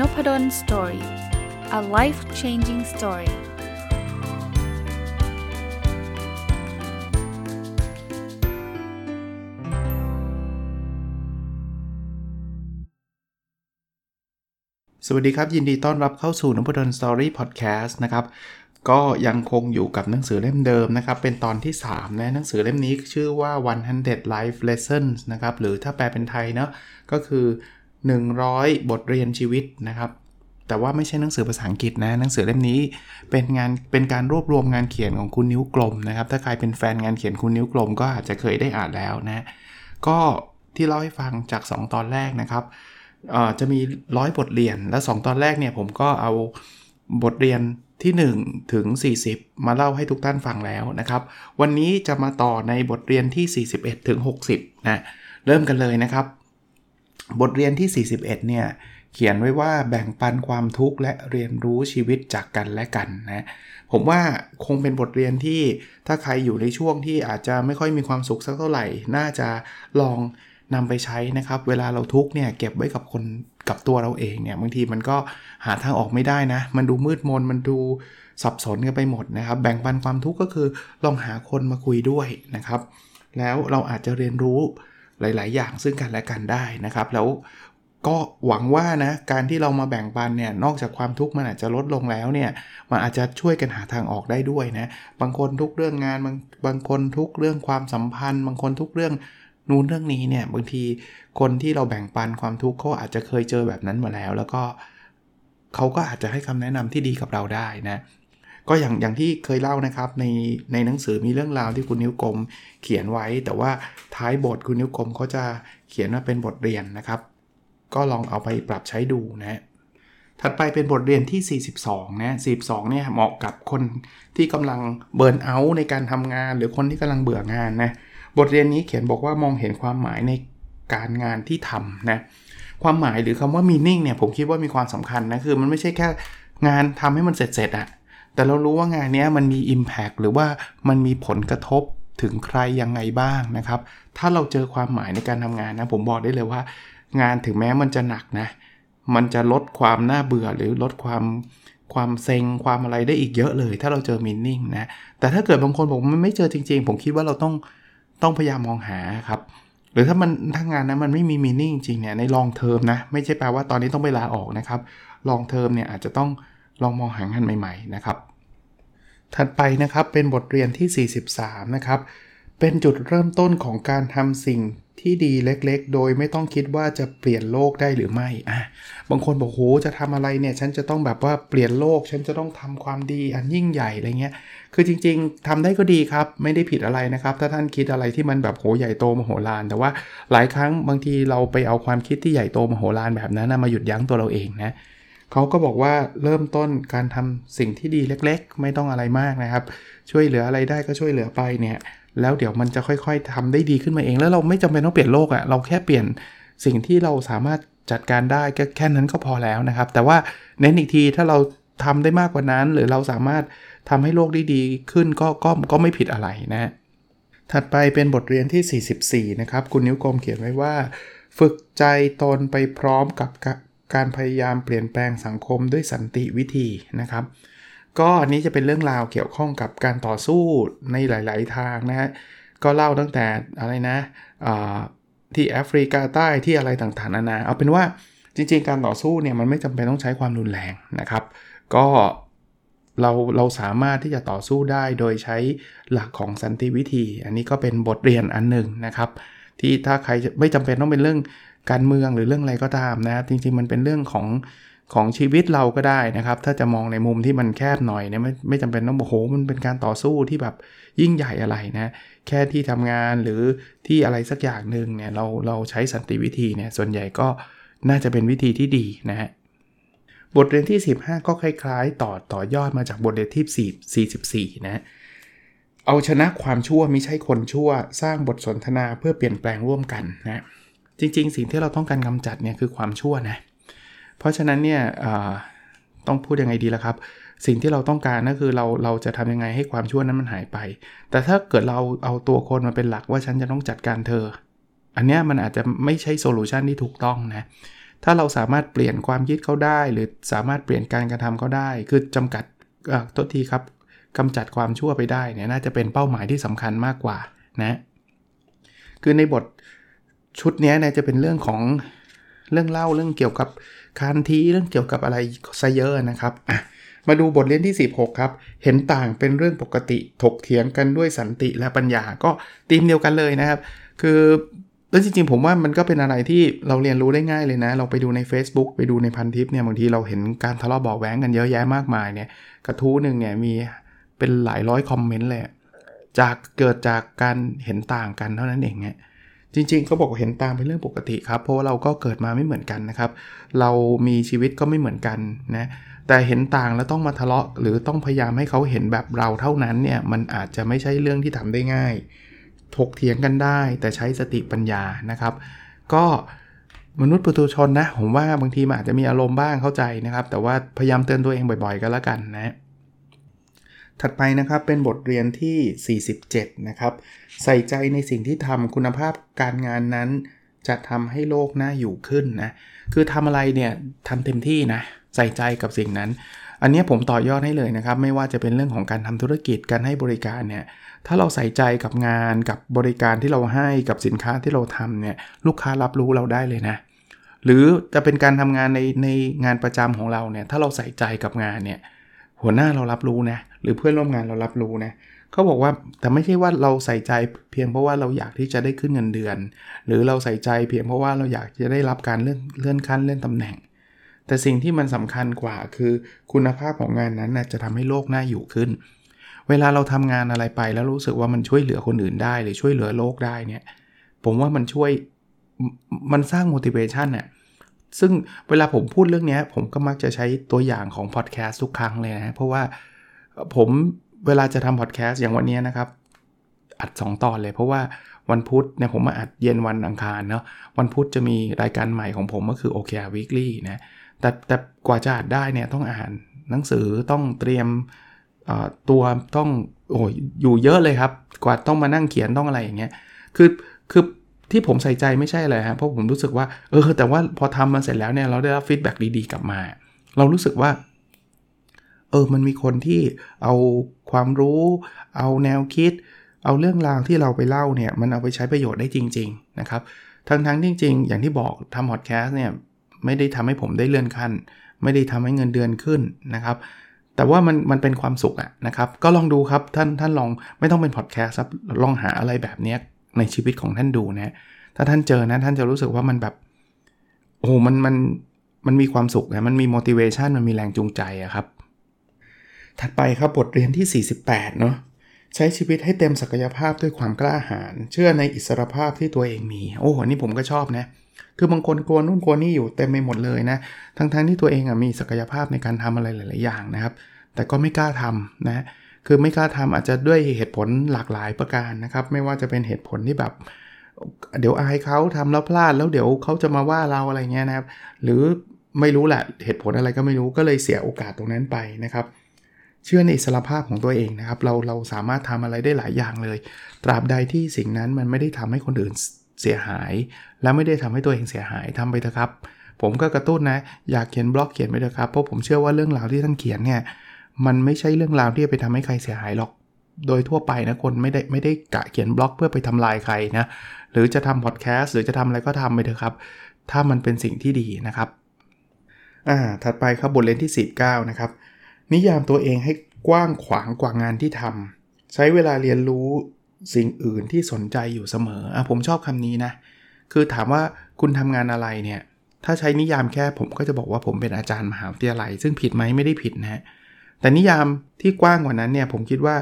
Nopadol Story a life changing story สวัสดีครับ ยินดีต้อนรับเข้าสู่นพดล Story Podcast นะครับ ก็ยังคงอยู่กับหนังสือเล่มเดิมนะครับ เป็นตอนที่ 3 นะหนังสือเล่มนี้ชื่อว่า 100 life lessons นะครับ หรือถ้าแปลเป็นไทยเนาะก็คือ 100 บทเรียนชีวิตนะครับ แต่ว่าไม่ใช่หนังสือภาษาอังกฤษนะ หนังสือเล่มนี้เป็นงานเป็นการรวบรวมงานเขียนของคุณนิ้วกลมนะครับ ถ้าใครเป็นแฟนงานเขียนคุณนิ้วกลม ก็อาจจะเคยได้อ่านแล้วนะ ก็ที่เล่าให้ฟังจาก 2 ตอนแรกนะครับจะมีร้อยบทเรียน และ 2 ตอนแรกเนี่ยผมก็เอาบทเรียนที่ 1 ถึง 40 มาเล่าให้ทุกท่านฟังแล้วนะครับ วันนี้จะมาต่อในบทเรียนที่ 41 ถึง 60 นะ เริ่มกันเลยนะครับ บทเรียนที่ 41 เนี่ย เขียนไว้ว่าแบ่งปันความทุกข์และเรียนรู้ชีวิตจากกันและกันนะ ผมว่าคงเป็นบทเรียนที่ถ้าใครอยู่ในช่วงที่อาจจะไม่ค่อยมีความสุขสักเท่าไหร่ น่าจะลองนำไปใช้นะครับ เวลาเราทุกเนี่ยเก็บไว้กับคนกับตัวเราเองเนี่ยบางทีมันก็หาทางออกไม่ได้นะ มันดูมืดมนมันดูสับสนกันไปหมดนะครับ แบ่งปันความทุกข์ก็คือลองหาคนมาคุยด้วยนะครับ แล้วเราอาจจะเรียนรู้ หลาย ๆ อย่างซึ่งกันและกันได้นะครับ แล้วก็หวังว่านะการที่เรามาแบ่งปันเนี่ยนอกจากความทุกข์มันอาจจะลดลงแล้วเนี่ยมันอาจจะช่วยกันหาทางออกได้ด้วยนะบางคนทุกเรื่องงานบางบางคนทุกเรื่องความสัมพันธ์ บางคนทุกเรื่องนู้นเรื่องนี้เนี่ยบางทีคนที่เราแบ่งปันความทุกข์เขาอาจจะเคยเจอแบบนั้นมาแล้ว แล้วก็เขาก็อาจจะให้คำแนะนำที่ดีกับเราได้นะ ก็อย่างอย่างที่เคยเล่านะครับในในหนังสือมีเรื่องราวที่คุณนิ้วกลมเขียนไว้ แต่ว่าท้ายบทคุณนิ้วกลมเขาจะเขียนว่าเป็นบทเรียนนะครับ ก็ลองเอาไปปรับใช้ดูนะถัดไปเป็นบทเรียนที่ 42 นะ 42 เนี่ยเหมาะกับคนที่กำลังเบิร์นเอาท์ในการทำงาน หรือคนที่กำลังเบื่องานนะ บทเรียนนี้เขียนบอกว่ามองเห็นความหมายในการงานที่ทำนะ ความหมายหรือคำว่า meaning เนี่ยผมคิดว่ามีความสำคัญนะ คือมันไม่ใช่แค่งานทำให้มันเสร็จๆอะ แต่เรารู้ว่างานนี้มันมี impact หรือว่ามันมีผลกระทบถึงใครยังไงบ้างนะครับ ถ้าเราเจอความหมายในการทำงานนะ ผมบอกได้เลยว่า งานถึงแม้มันจะหนักนะ มันจะลดความน่าเบื่อหรือลดความความเซ็งความอะไรได้อีกเยอะเลย ถ้าเราเจอ meaning นะ แต่ถ้าเกิดบางคนบอกมันไม่เจอจริง ๆ ผมคิดว่าเราต้องต้องพยายามมองหาครับ หรือถ้ามันถ้างานนะมันไม่มีมีนิ่งจริงเนี่ยในลองเทอมนะ ไม่ใช่แปลว่าตอนนี้ต้องไปลาออกนะครับlong term เนี่ยอาจจะต้อง ลองมองหางานใหม่ๆนะครับ ถัดไปนะครับเป็นบทเรียนที่ 43 นะครับ เป็นจุดเริ่มต้นของการทำสิ่งที่ดีเล็กๆ โดยไม่ต้องคิดว่าจะเปลี่ยนโลกได้หรือไม่อะบางคนบอกโหจะทำอะไรเนี่ย ฉันจะต้องแบบว่าเปลี่ยนโลก ฉันจะต้องทำความดีอันยิ่งใหญ่อะไรเงี้ย คือจริง ๆทำได้ก็ดีครับ ไม่ได้ผิดอะไรนะครับ ถ้าท่านคิดอะไรที่มันแบบโหใหญ่โตมโหฬาร แต่ว่าหลายครั้งบางทีเราไปเอาความคิดที่ใหญ่โตมโหฬารแบบนั้นมาหยุดยั้งตัวเราเองนะ เขาก็บอกว่าเริ่มต้นการทำสิ่งที่ดีเล็กๆ ไม่ต้องอะไรมากนะครับ ช่วยเหลืออะไรได้ก็ช่วยเหลือไปเนี่ยแล้วเดี๋ยวมันจะค่อยๆทำได้ดีขึ้นมาเอง แล้วเราไม่จำเป็นต้องเปลี่ยนโลกอะ่ะเราแค่เปลี่ยนสิ่งที่เราสามารถจัดการได้แค่นั้นก็พอแล้วนะครับ แต่ว่าเน้นอีกทีถ้าเราทำได้มากกว่านั้น หรือเราสามารถทำให้โลกได้ดีขึ้นก็ก็ก็ไม่ผิดอะไรนะถัดไปเป็นบทเรียนที่ 44 นะครับ คุณนิ้วกลมเขียนไว้ว่า ฝึกใจตนไปพร้อมกับ การพยายามเปลี่ยนแปลงสังคมด้วยสันติวิธีนะครับ ก็อันนี้จะเป็นเรื่องราวเกี่ยวข้องกับการต่อสู้ในหลาย ๆ ทางนะฮะก็เล่าตั้งแต่อะไรนะที่แอฟริกาใต้ที่อะไรต่างๆนานา เอาเป็นว่าจริง ๆ การต่อสู้เนี่ยมันไม่จำเป็นต้องใช้ความรุนแรงนะครับ ก็เราเราสามารถที่จะต่อสู้ได้โดยใช้หลักของสันติวิธี อันนี้ก็เป็นบทเรียนอันหนึ่งนะครับ ที่ถ้าใครไม่จำเป็นต้องเป็นเรื่อง การเมืองหรือเรื่องอะไรก็ตามนะจริงๆมันเป็นเรื่องของของชีวิตเราก็ได้นะครับ ถ้าจะมองในมุมที่มันแคบหน่อยเนี่ยไม่ไม่จำเป็นต้องบอกโหมันเป็นการต่อสู้ที่แบบยิ่งใหญ่อะไรนะแค่ที่ทำงานหรือที่อะไรสักอย่างหนึ่งเนี่ยเราเราใช้สันติวิธีเนี่ยส่วนใหญ่ก็น่าจะเป็นวิธีที่ดีนะฮะบทเรียนที่ 15 ก็คล้ายๆ ต่อต่อยอดมาจากบทเรียนที่4 44นะเอาชนะความชั่วไม่ใช่คนชั่ว สร้างบทสนทนาเพื่อเปลี่ยนแปลงร่วมกันนะ จริง ๆ สิ่งที่เราต้องการกำจัดเนี่ยคือความชั่วนะ เพราะฉะนั้นเนี่ยต้องพูดยังไงดีล่ะครับ สิ่งที่เราต้องการก็คือเราเราจะทำยังไงให้ความชั่วนั้นมันหายไป แต่ถ้าเกิดเราเอาตัวคนมาเป็นหลักว่าฉันจะต้องจัดการเธอ อันนี้มันอาจจะไม่ใช่โซลูชันที่ถูกต้องนะถ้าเราสามารถเปลี่ยนความคิดเขาได้ หรือสามารถเปลี่ยนการกระทำเขาได้ คือจำกัดโทษทีครับกำจัดความชั่วไปได้เนี่ยน่าจะเป็นเป้าหมายที่สำคัญมากกว่านะคือในบท ชุดนี้เนี่ยจะเป็นเรื่องของเรื่องเล่าเรื่องเกี่ยวกับคานทีเรื่องเกี่ยวกับอะไรซะเยอะนะครับอะมาดูบทเรียนที่ 16 ครับ เห็นต่างเป็นเรื่องปกติถกเถียงกันด้วยสันติและปัญญาก็ธีมเดียวกันเลยนะครับ คือแล้วจริงๆ ผมว่ามันก็เป็นอะไรที่เราเรียนรู้ได้ง่ายเลยนะ เราไปดูใน Facebook ไปดูในพันทิปเนี่ยบางทีเราเห็นการทะเลาะเบาแหวงกันเยอะแยะมากมายเนี่ยกระทู้หนึ่งเนี่ยมีเป็นหลายร้อยคอมเมนต์เลยจากเกิดจากการเห็นต่างกันเท่านั้นเองเนี่ย จริงๆเขาบอกเห็นต่างเป็นเรื่องปกติครับ เพราะว่าเราก็เกิดมาไม่เหมือนกันนะครับ เรามีชีวิตก็ไม่เหมือนกันนะแต่เห็นต่างแล้วต้องมาทะเลาะ หรือต้องพยายามให้เขาเห็นแบบเราเท่านั้นเนี่ยมันอาจจะไม่ใช่เรื่องที่ทำได้ง่าย ถกเถียงกันได้ แต่ใช้สติปัญญานะครับ ก็มนุษย์ปุถุชนนะ ผมว่าบางทีมันอาจจะมีอารมณ์บ้างเข้าใจนะครับ แต่ว่าพยายามเตือนตัวเองบ่อยๆ ก็แล้วกันนะ ถัดไปนะครับเป็นบทเรียนที่ 47 นะครับ ใส่ใจในสิ่งที่ทำคุณภาพการงานนั้น จะทำให้โลกน่าอยู่ขึ้นนะ คือทำอะไรเนี่ยทำเต็มที่นะ ใส่ใจกับสิ่งนั้น อันนี้ผมต่อยอดให้เลยนะครับ ไม่ว่าจะเป็นเรื่องของการทำธุรกิจการให้บริการเนี่ย ถ้าเราใส่ใจกับงานกับบริการที่เราให้กับสินค้าที่เราทำเนี่ยลูกค้ารับรู้เราได้เลยนะหรือจะเป็นการทำงานในในงานประจำของเราเนี่ยถ้าเราใส่ใจกับงานเนี่ยหัวหน้าเรารับรู้นะ รือเพื่อนร่วมงานเรารับรู้นะเขาบอกว่าแต่ไม่ใช่ว่าเราใส่ใจเพียงเพราะว่าเราอยากที่จะได้ขึ้นเงินเดือน หรือเราใส่ใจเพียงเพราะว่าเราอยากจะได้รับการเลื่อนเลื่อนขั้นเลื่อนตำแหน่ง แต่สิ่งที่มันสำคัญกว่าคือคุณภาพของงานนั้นนะจะทำให้โลกน่าอยู่ขึ้น เวลาเราทำงานอะไรไปแล้วรู้สึกว่ามันช่วยเหลือคนอื่นได้ หรือช่วยเหลือโลกได้เนี่ยผมว่ามันช่วยมันสร้าง motivation น่ะซึ่งเวลาผมพูดเรื่องนี้ผมก็มักจะใช้ตัวอย่างของพอดแคสต์ทุกครั้งเลยนะ เพราะว่า ผมเวลาจะทำพอดแคสต์อย่างวันนี้นะครับ อัด 2 ตอนเลยเพราะว่าวันพุธเนี่ยผมมาอัดเย็นวันอังคารเนาะวันพุธจะมีรายการใหม่ของผมก็คือ OKR Weekly นะแต่แต่กว่าจะอัดได้เนี่ยต้องอ่านหนังสือต้องเตรียมตัวต้องโอ้ยอยู่เยอะเลยครับ กว่าต้องมานั่งเขียนต้องอะไรอย่างเงี้ยคือคือที่ผมใส่ใจไม่ใช่เลยฮะเพราะผมรู้สึกว่าเออแต่ว่าพอทำมันเสร็จแล้วเนี่ยเราได้รับฟีดแบ็ดีๆกลับมา เรารู้สึกว่า เออมันมีคนที่เอาความรู้ เอาแนวคิด เอาเรื่องราวที่เราไปเล่าเนี่ยมันเอาไปใช้ประโยชน์ได้จริง ๆ นะครับ ทั้งทั้งจริง ๆ อย่างที่บอกทำพอดแคสต์เนี่ยไม่ได้ทำให้ผมได้เลื่อนขั้น ไม่ได้ทำให้เงินเดือนขึ้นนะครับแต่ว่ามันมันเป็นความสุขอะนะครับก็ลองดูครับท่านท่านลองไม่ต้องเป็นพอดแคสต์ครับลองหาอะไรแบบนี้ในชีวิตของท่านดูนะถ้าท่านเจอนะท่านจะรู้สึกว่ามันแบบโอ้มันมันมันมีความสุขนะมันมี motivation มันมีแรงจูงใจอะครับ ถัดไปครับบทเรียนที่ 48 เนาะใช้ชีวิตให้เต็มศักยภาพด้วยความกล้าหาญเชื่อในอิสรภาพที่ตัวเองมี โอ้อันนี้ผมก็ชอบนะ คือบางคนกลัวนู่นกลัวนี่อยู่เต็มไปหมดเลยนะ ทั้งๆทที่ตัวเองอะมีศักยภาพในการทำอะไรหลาย ๆ อย่างนะครับ แต่ก็ไม่กล้าทำนะ คือไม่กล้าทำอาจจะด้วยเหตุผลหลากหลายประการนะครับ ไม่ว่าจะเป็นเหตุผลที่แบบเดี๋ยวอายเขาทำแล้วพลาดแล้วเดี๋ยวเขาจะมาว่าเราอะไรเงี้ยนะครับ หรือไม่รู้แหละเหตุผลอะไรก็ไม่รู้ก็เลยเสียโอกาสตรงนั้นไปนะครับ เชื่อในอิสรภาพของตัวเองนะครับ เราเราสามารถทำอะไรได้หลายอย่างเลย ตราบใดที่สิ่งนั้นมันไม่ได้ทำให้คนอื่นเสียหาย และไม่ได้ทำให้ตัวเองเสียหายทำไปเถอะครับ ผมก็กระตุ้นนะอยากเขียนบล็อกเขียนไปเถอะครับเพราะผมเชื่อว่าเรื่องราวที่ท่านเขียนเนี่ยมันไม่ใช่เรื่องราวที่จะไปทำให้ใครเสียหายหรอก โดยทั่วไปนะคนไม่ได้ไม่ได้กะเขียนบล็อกเพื่อไปทำลายใครนะหรือจะทำพอดแคสต์หรือจะทำอะไรก็ทำไปเถอะครับ ถ้ามันเป็นสิ่งที่ดีนะครับอ่าถัดไปครับบทเรียนที่ 49 นะครับ นิยามตัวเองให้กว้างขวางกว่างานที่ทำใช้เวลาเรียนรู้สิ่งอื่นที่สนใจอยู่เสมออะผมชอบคำนี้นะ คือถามว่าคุณทำงานอะไรเนี่ย ถ้าใช้นิยามแค่ผมก็จะบอกว่าผมเป็นอาจารย์มหาวิทยาลัย ซึ่งผิดไหมไม่ได้ผิดนะฮะ แต่นิยามที่กว้างกว่านั้นเนี่ย ผมคิดว่า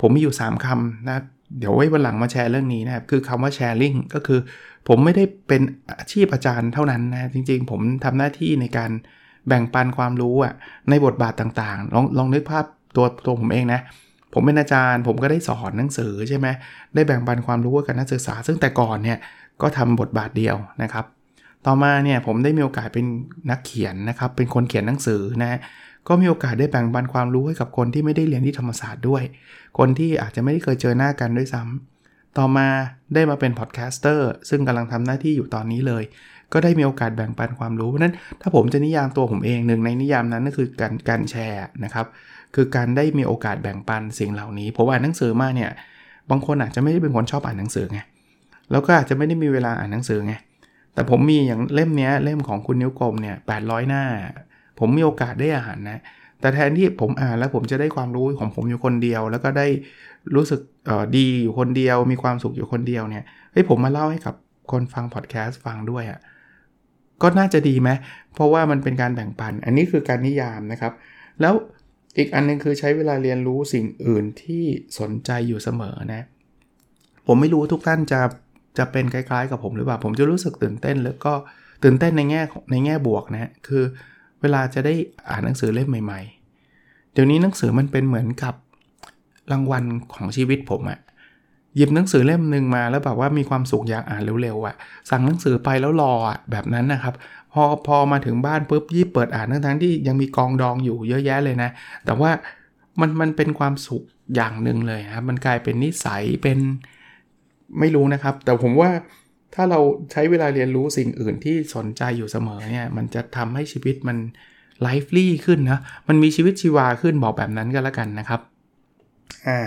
ผมมีอยู่ 3คำนะ เดี๋ยวไว้วันหลังมาแชร์เรื่องนี้นะครับ คือคำว่า sharing ก็คือ ผมไม่ได้เป็นอาชีพอาจารย์เท่านั้นนะ จริงๆ ผมทำหน้าที่ในการ แบ่งปันความรู้อะในบทบาทต่างๆ ลองลองนึกภาพตัวตัวผมเองนะ ผมเป็นอาจารย์ ผมก็ได้สอนหนังสือใช่ไหมได้แบ่งปันความรู้กับนักศึกษา ซึ่งแต่ก่อนเนี่ยก็ทำบทบาทเดียวนะครับ ต่อมาเนี่ยผมได้มีโอกาสเป็นนักเขียนนะครับ เป็นคนเขียนหนังสือนะก็มีโอกาสได้แบ่งปันความรู้ให้กับคนที่ไม่ได้เรียนที่ธรรมศาสตร์ด้วย คนที่อาจจะไม่ได้เคยเจอหน้ากันด้วยซ้ำต่อมาได้มาเป็นพอดแคสเตอร์ซึ่งกำลังทำหน้าที่อยู่ตอนนี้เลย ก็ได้มีโอกาสแบ่งปันความรู้เพราะนั้นถ้าผมจะนิยามตัวผมเองหนึ่งในนิยามนั้นก็คือการการแชร์นะครับคือการได้มีโอกาสแบ่งปันสิ่งเหล่านี้ผมอ่านหนังสือมาเนี่ยบางคนอาจจะไม่ได้เป็นคนชอบอ่านหนังสือไงแล้วก็อาจจะไม่ได้มีเวลาอ่านหนังสือไงแต่ผมมีอย่างเล่มนี้เล่มของคุณนิ้วกลมเนี่ยแปหน้า ผมมีโอกาสได้อ่านนะแต่แทนที่ผมอ่านแล้วผมจะได้ความรู้ของผมอยู่คนเดียว แล้วก็ได้รู้สึกดีอยู่คนเดียว มีความสุขอยู่คนเดียวเนี่ยเฮ้ยผมมาเล่าให้กับคนฟังพอดแคสต์ฟังด้วยอะ่ะ ก็น่าจะดีไหมเพราะว่ามันเป็นการแบ่งปัน อันนี้คือการนิยามนะครับ แล้วอีกอันนึงคือใช้เวลาเรียนรู้สิ่งอื่นที่สนใจอยู่เสมอนะ ผมไม่รู้ทุกท่านจะจะเป็นคล้ายๆ กับผมหรือเปล่า ผมจะรู้สึกตื่นเต้น แล้วก็ตื่นเต้นในแง่ในแง่บวกนะคือเวลาจะได้อ่านหนังสือเล่มใหม่ ๆ เดี๋ยวนี้หนังสือมันเป็นเหมือนกับรางวัลของชีวิตผมอะ หยิบหนังสือเล่มหนึ่งมาแล้วแบบว่ามีความสุขอยากอ่านเร็วๆอะสั่งหนังสือไปแล้วรออะแบบนั้นนะครับพอพอมาถึงบ้านปุ๊บยี่เปิดอ่านทั้งทั้งที่ยังมีกองดองอยู่เยอะแยะเลยนะ แต่ว่ามันมันเป็นความสุขอย่างหนึ่งเลยครับมันกลายเป็นนิสัยเป็นไม่รู้นะครับ แต่ผมว่าถ้าเราใช้เวลาเรียนรู้สิ่งอื่นที่สนใจอยู่เสมอเนี่ยมันจะทำให้ชีวิตมันไลฟ์ลี่ขึ้นนะมันมีชีวิตชีวาขึ้นบอกแบบนั้นก็แล้วกันนะครับอ่า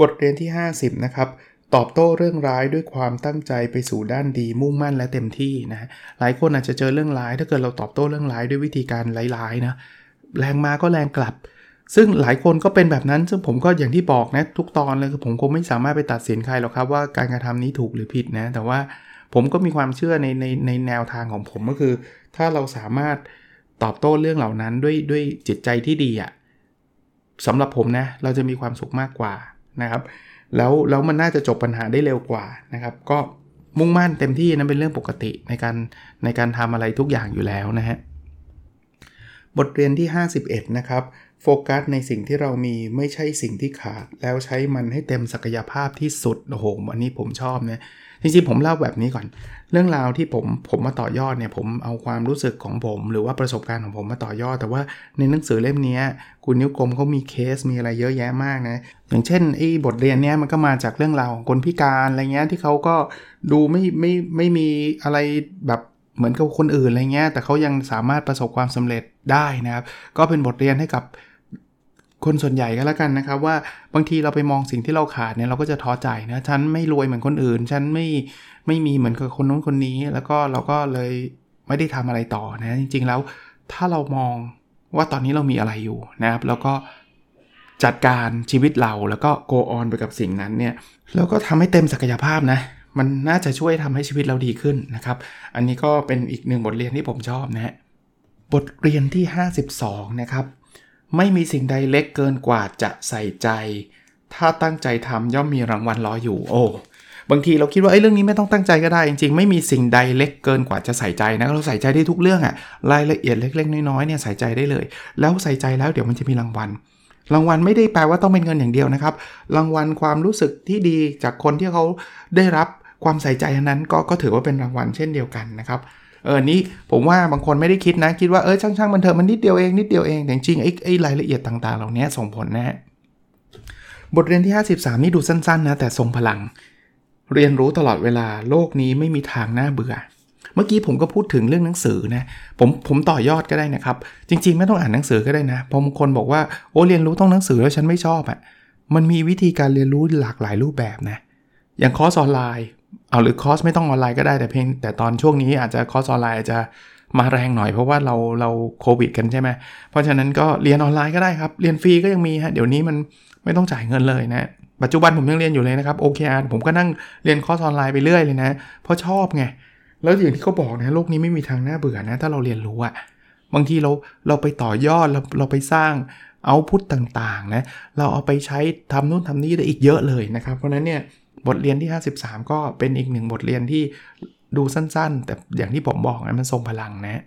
บทเรียนที่ 50 นะครับ ตอบโต้เรื่องร้ายด้วยความตั้งใจไปสู่ด้านดีมุ่งมั่นและเต็มที่นะ หลายคนอาจจะเจอเรื่องร้าย ถ้าเกิดเราตอบโต้เรื่องร้ายด้วยวิธีการร้ายๆนะแรงมาก็แรงกลับ ซึ่งหลายคนก็เป็นแบบนั้น ซึ่งผมก็อย่างที่บอกนะทุกตอนเลยคือผมคงไม่สามารถไปตัดสินใครหรอกครับว่าการกระทำนี้ถูกหรือผิดนะแต่ว่าผมก็มีความเชื่อในในในแนวทางของผมก็คือ ถ้าเราสามารถตอบโต้เรื่องเหล่านั้นด้วยด้วยจิตใจที่ดีอะ่ะสำหรับผมนะเราจะมีความสุขมากกว่า นะครับแล้วแล้วมันน่าจะจบปัญหาได้เร็วกว่านะครับก็มุ่งมั่นเต็มที่นั้นเป็นเรื่องปกติในการในการทำอะไรทุกอย่างอยู่แล้วนะฮะบทเรียนที่ 51 นะครับโฟกัสในสิ่งที่เรามีไม่ใช่สิ่งที่ขาด แล้วใช้มันให้เต็มศักยภาพที่สุดโอ้โหอันนี้ผมชอบเนี่ย จริงๆผมเล่าแบบนี้ก่อน เรื่องราวที่ผมผมมาต่อยอดเนี่ยผมเอาความรู้สึกของผม หรือว่าประสบการณ์ของผมมาต่อยอด แต่ว่าในหนังสือเล่มนี้คุณนิ้วกลมเขามีเคสมีอะไรเยอะแยะมากนะอย่างเช่นไอ้บทเรียนเนี้ยมันก็มาจากเรื่องราวของคนพิการอะไรเงี้ยที่เขาก็ดูไม่ไม่ไม่มีอะไรแบบเหมือนกับคนอื่นอะไรเงี้ยแต่เขายังสามารถประสบความสำเร็จได้นะครับก็เป็นบทเรียนให้กับ คนส่วนใหญ่ก็แล้วกันนะครับ ว่าบางทีเราไปมองสิ่งที่เราขาดเนี่ยเราก็จะท้อใจนะฉันไม่รวยเหมือนคนอื่น ฉันไม่ไม่มีเหมือนกับคนนู้นคนนี้ แล้วก็เราก็เลยไม่ได้ทำอะไรต่อนะจริงๆแล้วถ้าเรามองว่าตอนนี้เรามีอะไรอยู่นะครับ แล้วก็จัดการชีวิตเราแล้วก็ go on ไปกับสิ่งนั้นเนี่ยแล้วก็ทำให้เต็มศักยภาพนะมันน่าจะช่วยทำให้ชีวิตเราดีขึ้นนะครับ อันนี้ก็เป็นอีกหนึ่งบทเรียนที่ผมชอบนะฮะบทเรียนที่ 52 นะครับ ไม่มีสิ่งใดเล็กเกินกว่าจะใส่ใจ ถ้าตั้งใจทำย่อมมีรางวัลรออยู่ โอ้บางทีเราคิดว่าไอ้เรื่องนี้ไม่ต้องตั้งใจก็ได้ จริงๆ ไม่มีสิ่งใดเล็กเกินกว่าจะใส่ใจนะเราใส่ใจได้ทุกเรื่องอะรายละเอียดเล็ก ๆ น้อยๆเนี่ยใส่ใจได้เลย แล้วใส่ใจแล้วเดี๋ยวมันจะมีรางวัล รางวัลไม่ได้แปลว่าต้องเป็นเงินอย่างเดียวนะครับ รางวัลความรู้สึกที่ดีจากคนที่เขาได้รับความใส่ใจนั้นก็ก็ถือว่าเป็นรางวัลเช่นเดียวกันนะครับ เออนี้ผมว่าบางคนไม่ได้คิดนะ คิดว่าเออช่างๆมันเถอะมันนิดเดียวเองนิดเดียวเองแต่จริงไอ้ไอ้รายละเอียดต่างๆ เหล่านี้ส่งผลนะฮะบทเรียนที่ 53 นี่ดูสั้นๆนะแต่ทรงพลัง เรียนรู้ตลอดเวลาโลกนี้ไม่มีทางน่าเบื่อ เมื่อกี้ผมก็พูดถึงเรื่องหนังสือนะผมผมต่อยอดก็ได้นะครับ จริง ๆ ไม่ต้องอ่านหนังสือก็ได้นะพอบางคนบอกว่าโอ้เรียนรู้ต้องหนังสือแล้วฉันไม่ชอบอะ่ะมันมีวิธีการเรียนรู้หลากหลายรูปแบบนะ อย่างคอร์สออนไลน์ เอาหรือคอร์สไม่ต้องออนไลน์ก็ได้แต่เพียงแต่ตอนช่วงนี้อาจจะคอร์สออนไลน์อาจจะมาแรงหน่อยเพราะว่าเราเราโควิดกันใช่ไหมเพราะฉะนั้นก็เรียนออนไลน์ก็ได้ครับ เรียนฟรีก็ยังมีฮะเดี๋ยวนี้มันไม่ต้องจ่ายเงินเลยนะปัจจุบันผมยังเรียนอยู่เลยนะครับ OKR ผมก็นั่งเรียนคอร์สออนไลน์ไปเรื่อยเลยนะ เพราะชอบไง แล้วอย่างที่เขาบอกนะโลกนี้ไม่มีทางน่าเบื่อนะ ถ้าเราเรียนรู้อะบางทีเราเราไปต่อยอดเราเราไปสร้าง output่างๆนะเราเอาไปใช้ทำนู่นทำนี่ได้อีกเยอะเลยนะครับ เพราะนั้นเนี่ย บทเรียนที่ 53 ก็เป็นอีกหนึ่งบทเรียนที่ดูสั้นๆ แต่อย่างที่ผมบอกนะมันทรงพลังนะ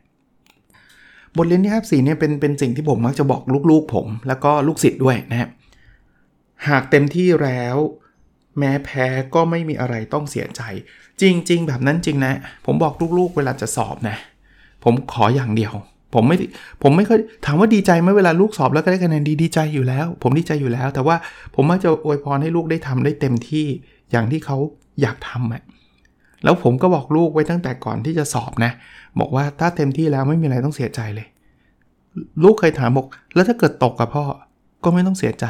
บทเรียนที่54เนี่ยเป็นเป็นสิ่งที่ผมมักจะบอกลูกๆผม แล้วก็ลูกศิษย์ด้วยนะฮะหากเต็มที่แล้วแม้แพ้ก็ไม่มีอะไรต้องเสียใจ จริง ๆ แบบนั้นจริงนะ ผมบอกลูกๆ เวลาจะสอบนะ ผมขออย่างเดียว ผมไม่ผมไม่เคยถามว่าดีใจไหมเวลาลูกสอบแล้วก็ได้คะแนนดีดีใจอยู่แล้ว ผมดีใจอยู่แล้ว แต่ว่าผมมักจะอวยพรให้ลูกได้ทำได้เต็มที่ อย่างที่เขาอยากทำอะแล้วผมก็บอกลูกไว้ตั้งแต่ก่อนที่จะสอบนะ บอกว่าถ้าเต็มที่แล้วไม่มีอะไรต้องเสียใจเลย ลูกเคยถามบอกแล้วถ้าเกิดตกกับพ่อก็ไม่ต้องเสียใจ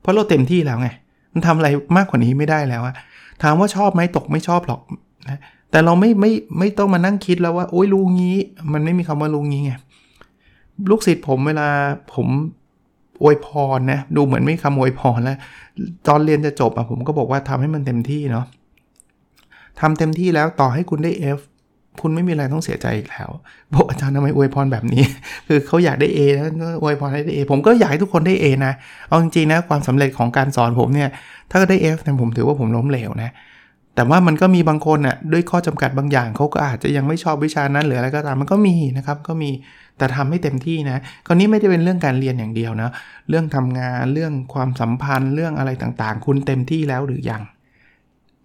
เพราะเราเต็มที่แล้วไงมันทำอะไรมากกว่านี้ไม่ได้แล้วอะถามว่าชอบไหมตกไม่ชอบหรอกนะแต่เราไม่ไม่ไม่ต้องมานั่งคิดแล้วว่าโอ๊ยลุงงี้ มันไม่มีคำว่าลุงงี้ไงลูกศิษย์ผมเวลาผม อวยพรนะดูเหมือนไม่คำอวยพรแล้วตอนเรียนจะจบอะผมก็บอกว่าทำให้มันเต็มที่เนาะทำเต็มที่แล้วต่อให้คุณได้ F คุณไม่มีอะไรต้องเสียใจอีกแล้วบอกอาจารย์ทำไมอวยพรแบบนี้ คือเขาอยากได้ A นะอวยพรให้ได้ A ผมก็อยากให้ทุกคนได้ A นะ เอาจริงๆนะความสำเร็จของการสอนผมเนี่ย ถ้าได้ F เนี่ยผมถือว่าผมล้มเหลวนะ แต่ว่ามันก็มีบางคนอะด้วยข้อจำกัดบางอย่างเขาก็อาจจะยังไม่ชอบวิชานั้นหรืออะไรก็ตามมันก็มีนะครับก็มีแต่ทำให้เต็มที่นะคราวนี้ไม่ได้เป็นเรื่องการเรียนอย่างเดียวนะเรื่องทำงานเรื่องความสัมพันธ์เรื่องอะไรต่างๆ คุณเต็มที่แล้วหรือยัง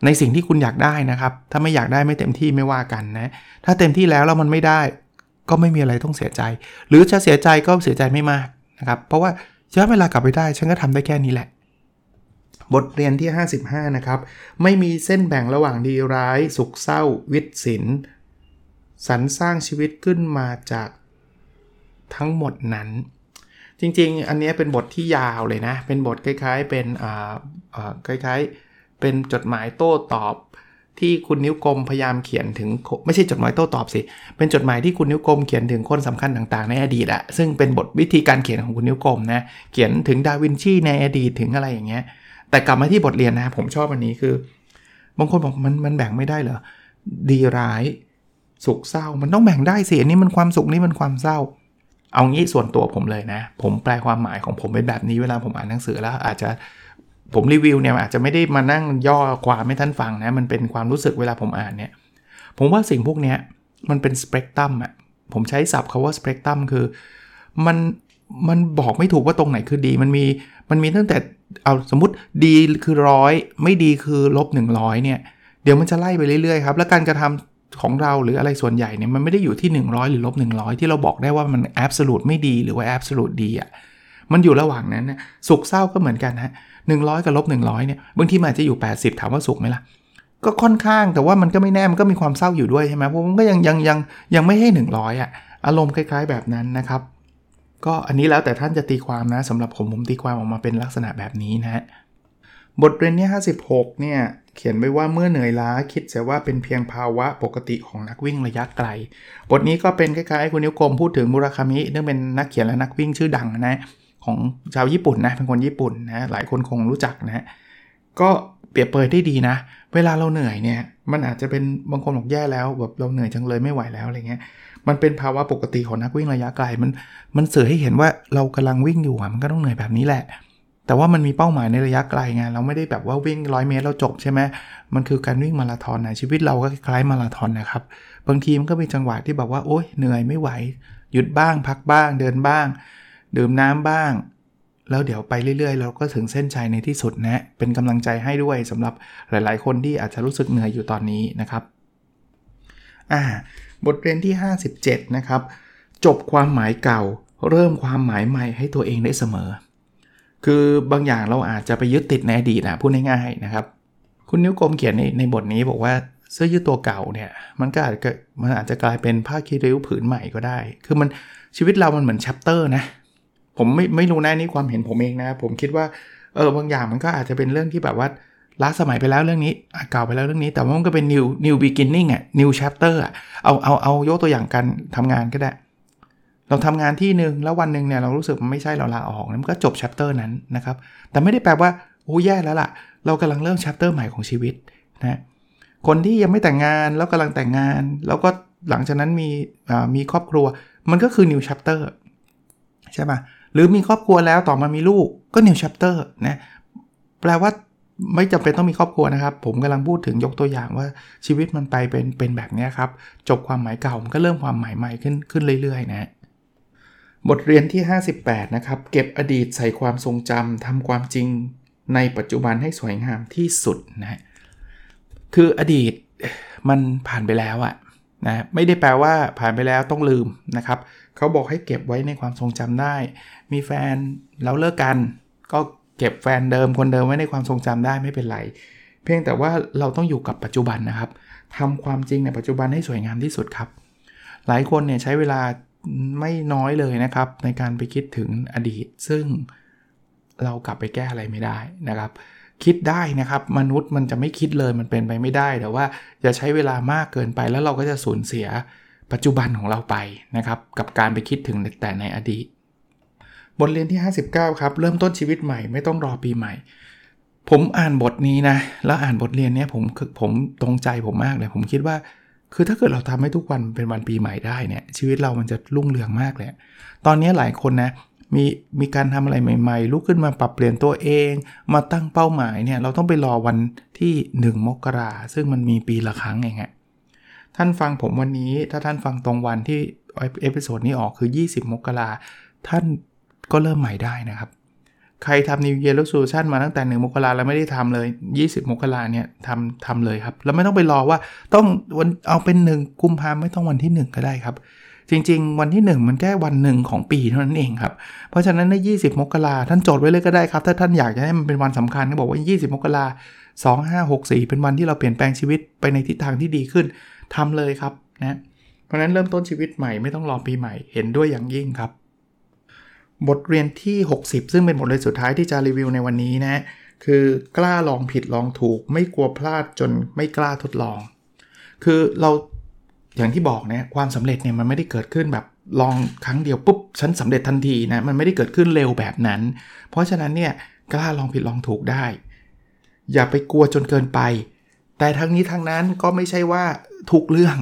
ในสิ่งที่คุณอยากได้นะครับ ถ้าไม่อยากได้ไม่เต็มที่ไม่ว่ากันนะถ้าเต็มที่แล้วแล้วมันไม่ได้ ก็ไม่มีอะไรต้องเสียใจ หรือจะเสียใจก็เสียใจไม่มากนะครับเพราะว่าย้อนเวลากลับไปได้ฉันก็ทำได้แค่นี้แหละ บทเรียนที่ 55 นะครับ ไม่มีเส้นแบ่งระหว่างดีร้าย สุขเศร้า วิตศิลสรรสร้างชีวิตขึ้นมาจากทั้งหมดนั้น จริงๆ อันนี้เป็นบทที่ยาวเลยนะ เป็นบทคล้ายๆ เป็นอ่าอ่าคล้ายๆ เป็นจดหมายโต้ตอบที่คุณนิ้วกลมพยายามเขียนถึงไม่ใช่จดหมายโต้ตอบสิ เป็นจดหมายที่คุณนิ้วกลมเขียนถึงคนสำคัญต่างๆในอดีตอะซึ่งเป็นบทวิธีการเขียนของคุณนิ้วกลมนะ เขียนถึงดาวินชีในอดีตถึงอะไรอย่างเงี้ย แต่กลับมาที่บทเรียนนะผมชอบอันนี้คือ บางคนบอกมันมันแบ่งไม่ได้เหรอ ดีร้ายสุขเศร้า มันต้องแบ่งได้สิอันนี้มันความสุขนี่มันความเศร้า เอางี้ส่วนตัวผมเลยนะ ผมแปลความหมายของผมเป็นแบบนี้เวลาผมอ่านหนังสือแล้ว อาจจะผมรีวิวเนี่ยอาจจะไม่ได้มานั่งย่อความให้ท่านฟังนะ มันเป็นความรู้สึกเวลาผมอ่านเนี่ย ผมว่าสิ่งพวกนี้มันเป็นสเปกตรัมอะผมใช้ศัพท์คาว่าสเปกตรัมคือมันมันบอกไม่ถูกว่าตรงไหนคือดี มันมีมันมีตั้งแต่ เอาสมมติดีคือร้อยไม่ดีคือลบ100เนี่ยเดี๋ยวมันจะไล่ไปเรื่อยๆครับแล้วการกระทำของเราหรืออะไรส่วนใหญ่เนี่ยมันไม่ได้อยู่ที่ 100 หรือลบ100 ที่เราบอกได้ว่ามันแอบสูตรไม่ดีหรือว่าแอบสูตรดีอะมันอยู่ระหว่างนั้นนะสุขเศร้าก็เหมือนกันฮะ100กับลบ100เนี่ยบางทีมันอาจจะอยู่ 80 ถามว่าสุขไหมล่ะ ก็ค่อนข้างแต่ว่ามันก็ไม่แน่มันก็มีความเศร้าอยู่ด้วยใช่ไหมเพราะมันก็ยังยังยังยังไม่ให้ 100อะอารมณ์คล้าย ๆ แบบนั้นนะครับ ก็อันนี้แล้วแต่ท่านจะตีความนะสำหรับผมผมตีความออกมาเป็นลักษณะแบบนี้นะฮะบทเรียนที่56 เนี่ย เขียนไว้ว่าเมื่อเหนื่อยล้าคิดเสียว่าเป็นเพียงภาวะปกติของนักวิ่งระยะไกล บทนี้ก็เป็นคล้ายๆคุณนิวกรมพูดถึงมุราคามิซึ่งเป็นนักเขียนและนักวิ่งชื่อดังนะของชาวญี่ปุ่นนะเป็นคนญี่ปุ่นนะหลายคนคงรู้จักนะก็เปรียบเปยได้ดีนะ เวลาเราเหนื่อยเนี่ย มันอาจจะเป็นบางคนบอกแย่แล้วแบบเราเหนื่อยจังเลยไม่ไหวแล้วอะไรเงี้ย มันเป็นภาวะปกติของนักวิ่งระยะไกล มันมันสื่อให้เห็นว่าเรากำลังวิ่งอยู่มันก็ต้องเหนื่อยแบบนี้แหละ แต่ว่ามันมีเป้าหมายในระยะไกลไงเราไม่ได้แบบว่าวิ่งร้อยเมตรแล้วจบใช่ไหมมันคือการวิ่งมาราธอนนะชีวิตเราก็คล้ายมาราธอนนะครับ บางทีมันก็มีจังหวะที่แบบว่าโอ๊ยเหนื่อยไม่ไหว หยุดบ้างพักบ้างเดินบ้าง ดื่มน้ำบ้าง แล้วเดี๋ยวไปเรื่อยๆ เราก็ถึงเส้นชัยในที่สุดนะ เป็นกำลังใจให้ด้วยสำหรับหลายๆ คนที่อาจจะรู้สึกเหนื่อยอยู่ตอนนี้นะครับ อ่า บทเรียนที่ 57 นะครับ จบความหมายเก่า เริ่มความหมายใหม่ให้ตัวเองได้เสมอ คือบางอย่างเราอาจจะไปยึดติดในอดีตนะพูดง่ายๆนะครับ คุณนิ้วกลมเขียนในในบทนี้บอกว่าเสื้อยืดตัวเก่าเนี่ยมันก็อาจจะมันอาจจะกลายเป็นผ้าคีริ้วผืนใหม่ก็ได้ คือมันชีวิตเรามันเหมือนแชปเตอร์นะ ผมไม่ไม่รู้นะนี่ความเห็นผมเองนะผมคิดว่าเออบางอย่างมันก็อาจจะเป็นเรื่องที่แบบว่าล้าสมัยไปแล้วเรื่องนี้เก่าไปแล้วเรื่องนี้ แต่ว่ามันก็เป็น new new beginning อะ new chapter อะเอาเอาเอายกตัวอย่างการทำงานก็ได้ เราทำงานที่หนึ่งแล้ววันหนึ่งเนี่ยเรารู้สึกมันไม่ใช่เราลาออกมันก็จบ chapter นั้นนะครับ แต่ไม่ได้แปลว่าโอ้แย่แล้วล่ะ เรากำลังเริ่ม chapter ใหม่ของชีวิตนะคนที่ยังไม่แต่งงานแล้วกำลังแต่งงาน แล้วก็หลังจากนั้นมีมีครอบครัว มันก็คือ new chapter ใช่ไหม หรือมีครอบครัวแล้วต่อมามีลูกก็ new chapter นะแปลว่าไม่จำเป็นต้องมีครอบครัวนะครับ ผมกำลังพูดถึงยกตัวอย่างว่าชีวิตมันไปเป็นเป็นแบบนี้ครับ จบความหมายเก่ามันก็เริ่มความหมายใหม่ขึ้นขึ้นเรื่อยๆนะบทเรียนที่ 58 นะครับ เก็บอดีตใส่ความทรงจำทำความจริงในปัจจุบันให้สวยงามที่สุดนะคืออดีตมันผ่านไปแล้วอะนะไม่ได้แปลว่าผ่านไปแล้วต้องลืมนะครับ เขาบอกให้เก็บไว้ในความทรงจำได้ มีแฟนแล้วเลิกกัน ก็เก็บแฟนเดิมคนเดิมไว้ในความทรงจำได้ไม่เป็นไร เพียงแต่ว่าเราต้องอยู่กับปัจจุบันนะครับทำความจริงในปัจจุบันให้สวยงามที่สุดครับ หลายคนเนี่ยใช้เวลาไม่น้อยเลยนะครับ ในการไปคิดถึงอดีต ซึ่งเรากลับไปแก้อะไรไม่ได้นะครับ คิดได้นะครับ มนุษย์มันจะไม่คิดเลยมันเป็นไปไม่ได้ แต่ว่าจะใช้เวลามากเกินไปแล้วเราก็จะสูญเสีย ปัจจุบันของเราไปนะครับ กับการไปคิดถึงแต่ในอดีต บทเรียนที่ 59 ครับ เริ่มต้นชีวิตใหม่ไม่ต้องรอปีใหม่ ผมอ่านบทนี้นะ แล้วอ่านบทเรียนนี้ผมผมตรงใจผมมากเลย ผมคิดว่า คือถ้าเกิดเราทำให้ทุกวันเป็นวันปีใหม่ได้เนี่ย ชีวิตเรามันจะรุ่งเรืองมากเลย ตอนนี้หลายคนนะมีมีการทำอะไรใหม่ๆ ลุกขึ้นมาปรับเปลี่ยนตัวเอง มาตั้งเป้าหมายเนี่ย เราต้องไปรอวันที่ 1 มกราซึ่งมันมีปีละครั้งเองฮะ ท่านฟังผมวันนี้ ถ้าท่านฟังตรงวันที่ episode นี้ออกคือ 20 มกราท่านก็เริ่มใหม่ได้นะครับ ใครทำ New Year Resolution มาตั้งแต่ 1 มกราแล้วไม่ได้ทำเลย 20 มกราเนี่ยทำทำเลยครับ แล้วไม่ต้องไปรอว่าต้องวันเอาเป็น 1 กุมภาไม่ต้องวันที่ 1 ก็ได้ครับ จริง ๆ วันที่ 1 มันแค่วันหนึ่งของปีเท่านั้นเองครับ เพราะฉะนั้นใน 20 มกราท่านจดไว้เลยก็ได้ครับ ถ้าท่านอยากจะให้มันเป็นวันสำคัญก็บอกว่า 20 มกรา2564 เป็นวันที่เราเปลี่ยนแปลงชีวิตไปในทิศทางที่ดีขึ้น ทำเลยครับนะเพราะนั้นเริ่มต้นชีวิตใหม่ไม่ต้องรอปีใหม่เห็นด้วยอย่างยิ่งครับ บทเรียนที่ 60 ซึ่งเป็นบทเรียนสุดท้ายที่จะรีวิวในวันนี้นะคือกล้าลองผิดลองถูก ไม่กลัวพลาดจนไม่กล้าทดลอง คือเราอย่างที่บอกนะความสำเร็จเนี่ยมันไม่ได้เกิดขึ้นแบบลองครั้งเดียวปุ๊บฉันสำเร็จทันทีนะมันไม่ได้เกิดขึ้นเร็วแบบนั้น เพราะฉะนั้นเนี่ยกล้าลองผิดลองถูกได้ อย่าไปกลัวจนเกินไป แต่ทั้งนี้ทั้งนั้นก็ไม่ใช่ว่า ทุกเรื่อง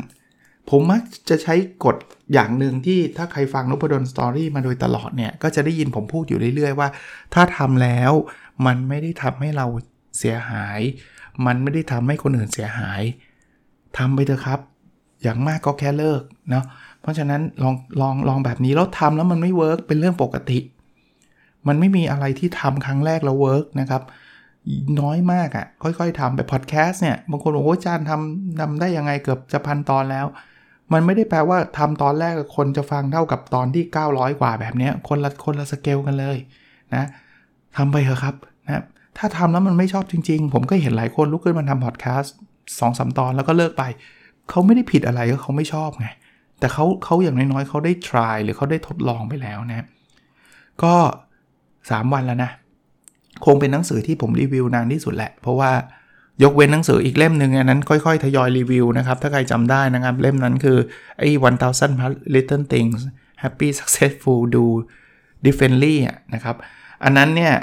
ผมมักจะใช้กฎอย่างหนึ่งที่ถ้าใครฟังนพดล Story มาโดยตลอดเนี่ย ก็จะได้ยินผมพูดอยู่เรื่อยๆว่า ถ้าทำแล้วมันไม่ได้ทำให้เราเสียหาย มันไม่ได้ทำให้คนอื่นเสียหายทำไปเถอะครับ อย่างมากก็แค่เลิกเนาะเพราะฉะนั้นลองลองลองแบบนี้แล้วทำแล้วมันไม่ work เป็นเรื่องปกติ มันไม่มีอะไรที่ทำครั้งแรกแล้ว work นะครับ น้อยมากอะ่ะ ค่อยๆทำแบบพอดแคสต์เนี่ย บางคนบอกว่าอาจารย์ทำทำได้ยังไงเกือบจะพันตอนแล้ว มันไม่ได้แปลว่าทำตอนแรกคนจะฟังเท่ากับตอนที่ 900 กว่าแบบนี้คนละคนละสเกลกันเลยนะทำไปเถอะครับนะถ้าทำแล้วมันไม่ชอบจริงๆ ผมก็เห็นหลายคนลุกขึ้นมาทำพอดแคสต์สองสาตอนแล้วก็เลิกไป เขาไม่ได้ผิดอะไรก็เขาไม่ชอบไง แต่เขาเขาอย่างน้อยๆเขาได้ try หรือเขาได้ทดลองไปแล้วนะ ก็ 3 วันแล้วนะ คงเป็นหนังสือที่ผมรีวิวนานที่สุดแหละ เพราะว่ายกเว้นหนังสืออีกเล่มหนึ่งอันนั้นค่อยๆ ทยอยรีวิวนะครับ ถ้าใครจำได้นะครับ เล่มนั้นคือไอ้1000 little things happy successful do differently นะครับ อันนั้นเนี่ย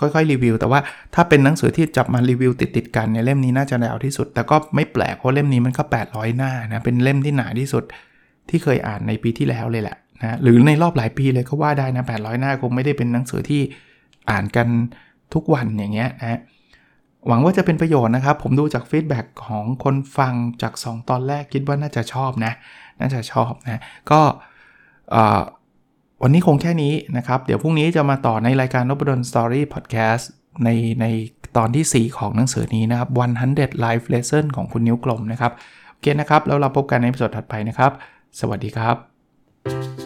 ค่อยๆ รีวิว แต่ว่าถ้าเป็นหนังสือที่จับมารีวิวติดๆกันในเล่มนี้น่าจะยาวที่สุด แต่ก็ไม่แปลกเพราะเล่มนี้มันก็ 800 หน้านะ เป็นเล่มที่หนาที่สุดที่เคยอ่านในปีที่แล้วเลยแหละนะ หรือในรอบหลายปีเลยก็ว่าได้นะ 800 หน้าคงไม่ได้เป็นหนังสือที่ อ่านกันทุกวันอย่างเงี้ยนะหวังว่าจะเป็นประโยชน์นะครับ ผมดูจาก feedback ของคนฟังจาก 2 ตอนแรกคิดว่าน่าจะชอบนะ น่าจะชอบนะ ก็วันนี้คงแค่นี้นะครับ เดี๋ยวพรุ่งนี้จะมาต่อในรายการนพดล Story Podcast ในในตอนที่ 4 ของหนังสือนี้นะครับ 100 Life Lesson ของคุณนิ้วกลมนะครับ โอเคนะครับ แล้วเราพบกันในสดถัดไปนะครับ สวัสดีครับ